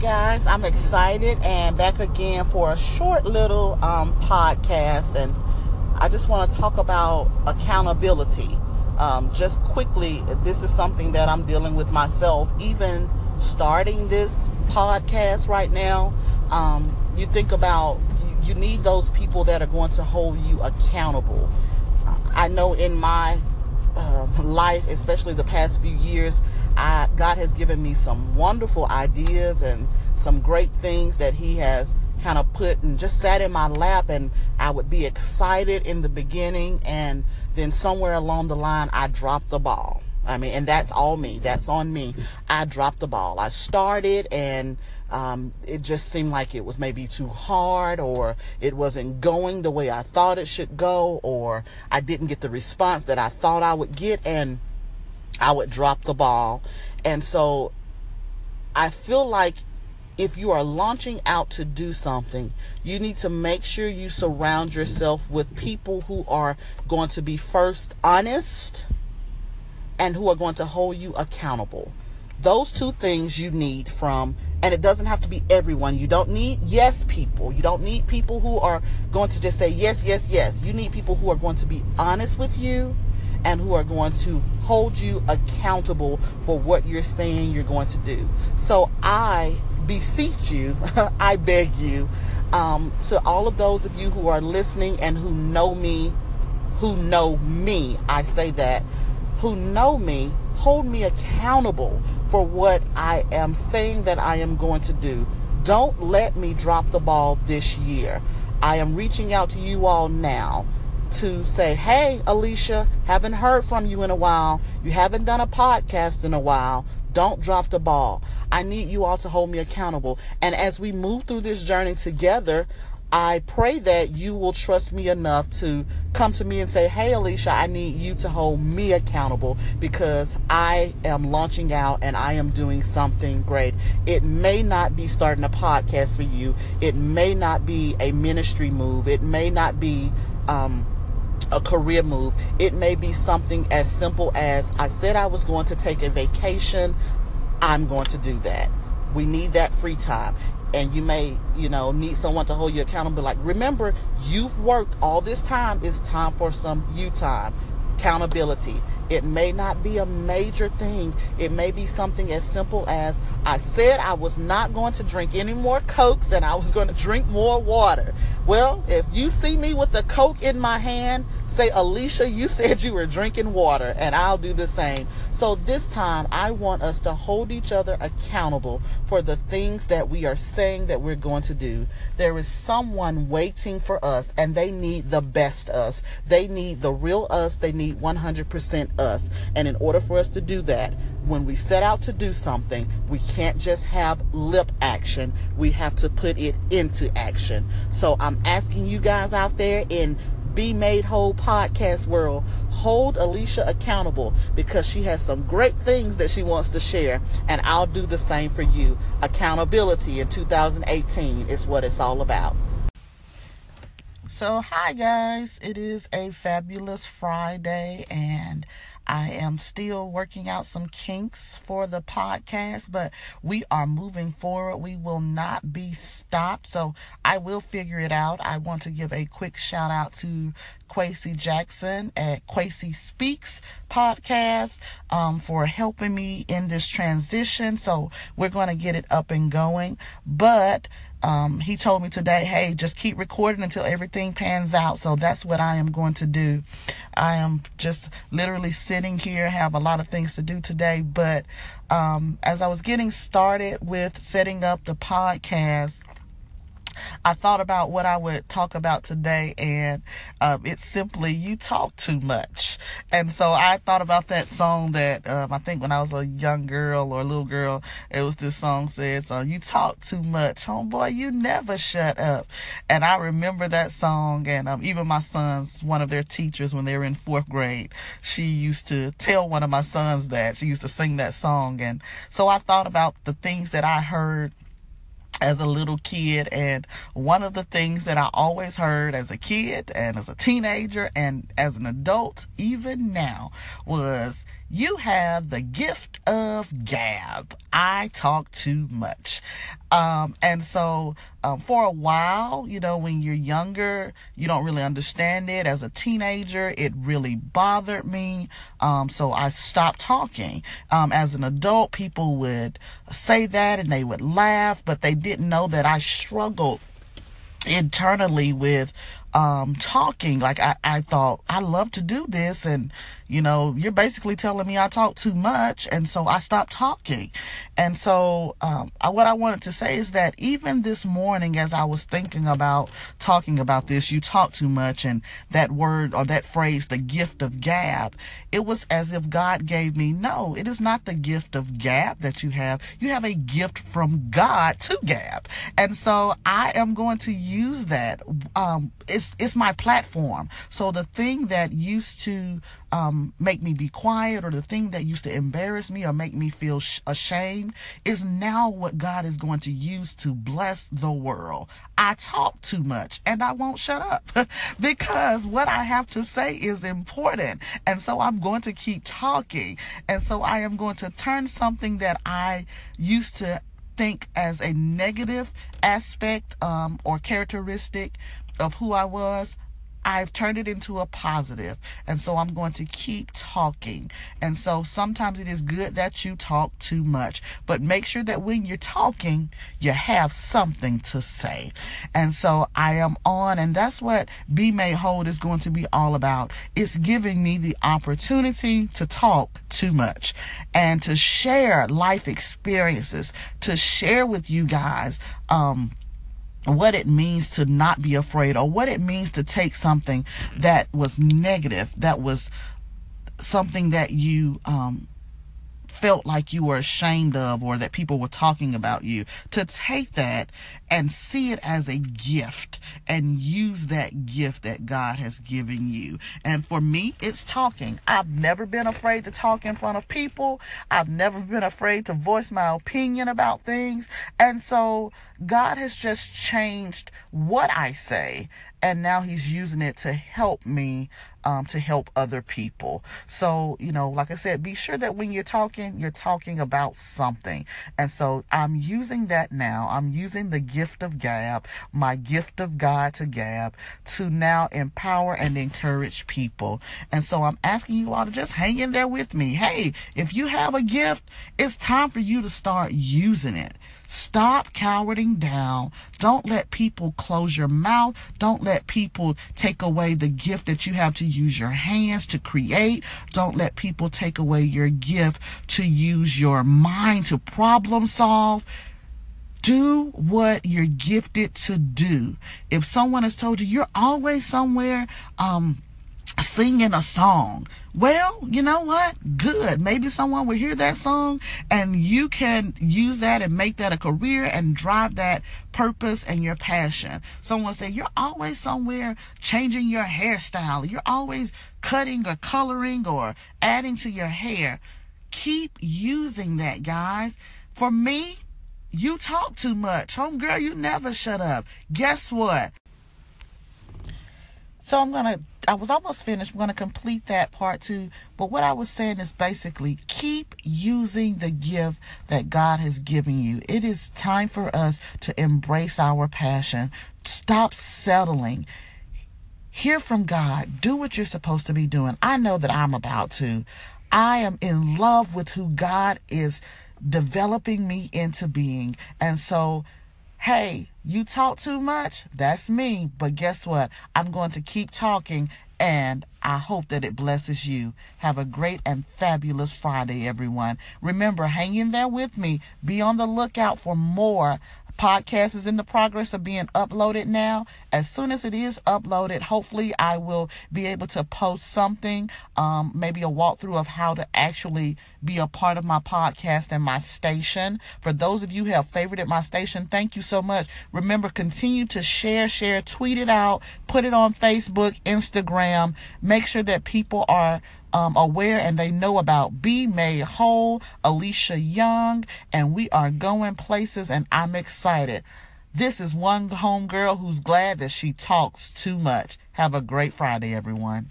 Guys, I'm excited and back again for a short little um, podcast. And I just want to talk about accountability. Um, just quickly, this is something that I'm dealing with myself, even starting this podcast right now. Um, you think about you need those people that are going to hold you accountable. I know in my uh, life, especially the past few years, I, God has given me some wonderful ideas and some great things that He has kind of put and just sat in my lap. And I would be excited in the beginning, and then somewhere along the line, I dropped the ball. I mean, and that's all me. That's on me. I dropped the ball. I started and um, it just seemed like it was maybe too hard or it wasn't going the way I thought it should go or I didn't get the response that I thought I would get and I would drop the ball. And so I feel like if you are launching out to do something, you need to make sure you surround yourself with people who are going to be first honest and who are going to hold you accountable. Those two things you need from, and it doesn't have to be everyone. You don't need yes people. You don't need people who are going to just say yes, yes, yes. You need people who are going to be honest with you and who are going to hold you accountable for what you're saying you're going to do. So I beseech you, I beg you, um, to all of those of you who are listening and who know me, who know me, I say that who know me hold me accountable for what I am saying that I am going to do. Don't let me drop the ball this year. I am reaching out to you all now to say, hey, Alicia, haven't heard from you in a while. You haven't done a podcast in a while. Don't drop the ball. I need you all to hold me accountable. And as we move through this journey together, I pray that you will trust me enough to come to me and say, Hey, Alicia, I need you to hold me accountable because I am launching out and I am doing something great. It may not be starting a podcast for you, it may not be a ministry move, it may not be, um, a career move. It may be something as simple as I said I was going to take a vacation. I'm going to do that. We need that free time and you may you know need someone to hold you accountable like remember you've worked all this time it's time for some you time accountability. It may not be a major thing. It may be something as simple as i said i was not going to drink any more cokes and i was going to drink more water. Well if you see me with a coke in my hand say alicia you said you were drinking water and i'll do the same so this time i want us to hold each other accountable for the things that we are saying that we're going to do there is someone waiting for us and they need the best us they need the real us they need need 100% us. And in order for us to do that, when we set out to do something, we can't just have lip action. We have to put it into action. So I'm asking you guys out there in be Made Whole podcast world, hold Alicia accountable because she has some great things that she wants to share, and I'll do the same for you. Accountability in 2018 is what it's all about. So, hi guys, it is a fabulous Friday, and I am still working out some kinks for the podcast, but we are moving forward. We will not be stopped, so I will figure it out. I want to give a quick shout out to Quasi Jackson at Quasi Speaks podcast um, for helping me in this transition. So, we're going to get it up and going, but um, he told me today, hey, just keep recording until everything pans out. So that's what I am going to do. I am just literally sitting here, have a lot of things to do today. But um, as I was getting started with setting up the podcast, I thought about what I would talk about today, and um, it's simply you talk too much. And so I thought about that song that um, I think when I was a young girl or a little girl, it was this song says, uh, "You talk too much, homeboy. You never shut up." And I remember that song, and um, even my sons, one of their teachers when they were in fourth grade, she used to tell one of my sons that she used to sing that song, and so I thought about the things that I heard as a little kid. And one of the things that I always heard as a kid and as a teenager and as an adult, even now, was you have the gift of gab. I talk too much. Um, and so, um, for a while, you know, when you're younger, you don't really understand it. As a teenager, it really bothered me. Um, so I stopped talking. Um, as an adult, people would say that and they would laugh, but they didn't know that I struggled internally with um, talking. Like I, I thought I love to do this, and you know, you're basically telling me I talk too much, and so I stopped talking. And so, um, I, what I wanted to say is that even this morning, as I was thinking about talking about this, you talk too much, and that word or that phrase, the gift of gab, it was as if God gave me, no, it is not the gift of gab that you have. You have a gift from God to gab, and so I am going to use that. Um, it's it's my platform. So the thing that used to um, make me be quiet or the thing that used to embarrass me or make me feel sh- ashamed is now what God is going to use to bless the world. I talk too much and I won't shut up because what I have to say is important. And so I'm going to keep talking. And so I am going to turn something that I used to think as a negative aspect um, or characteristic of who I was, I've turned it into a positive. And so I'm going to keep talking. And so sometimes it is good that you talk too much, but make sure that when you're talking, you have something to say. And so I am on, and that's what Be Made Whole is going to be all about. It's giving me the opportunity to talk too much and to share life experiences, to share with you guys, um, what it means to not be afraid or what it means to take something that was negative, that was something that you um, felt like you were ashamed of or that people were talking about you, to take that and see it as a gift and use that gift that God has given you. And for me, it's talking. I've never been afraid to talk in front of people. I've never been afraid to voice my opinion about things. And so God has just changed what I say and now he's using it to help me um, to help other people. So you know like i said be sure that when you're talking you're talking about something. And so i'm using that now. I'm using the gift of gab my gift of god to gab to now empower and encourage people. And so i'm asking you all to just hang in there with me. Hey if you have a gift it's time for you to start using it. Stop cowering down. Don't let people close your mouth. Don't let people take away the gift that you have to use your hands to create. Don't let people take away your gift to use your mind to problem solve. Do what you're gifted to do. If someone has told you you're always somewhere, um, singing a song. Well, you know what? Good. Maybe someone will hear that song and you can use that and make that a career and drive that purpose and your passion. Someone say you're always somewhere changing your hairstyle. You're always cutting or coloring or adding to your hair. Keep using that, guys. For me, you talk too much. Homegirl, you never shut up. Guess what? So I'm going to I was almost finished. I'm going to complete that part too. But what I was saying is basically keep using the gift that God has given you. It is time for us to embrace our passion. Stop settling. Hear from God. Do what you're supposed to be doing. I know that I'm about to. I am in love with who God is developing me into being. And so hey, you talk too much? That's me. But guess what? I'm going to keep talking and I hope that it blesses you. Have a great and fabulous Friday, everyone. Remember, hang in there with me. Be on the lookout for more podcast is in the progress of being uploaded now. As soon as it is uploaded, hopefully I will be able to post something, um, maybe a walkthrough of how to actually be a part of my podcast and my station. For those of you who have favorited my station, thank you so much. Remember, continue to share, share, tweet it out, put it on Facebook, Instagram. Make sure that people are um, aware and they know about Be Made Whole, Alicia Young, and we are going places and I'm excited. This is one homegirl who's glad that she talks too much. Have a great Friday, everyone.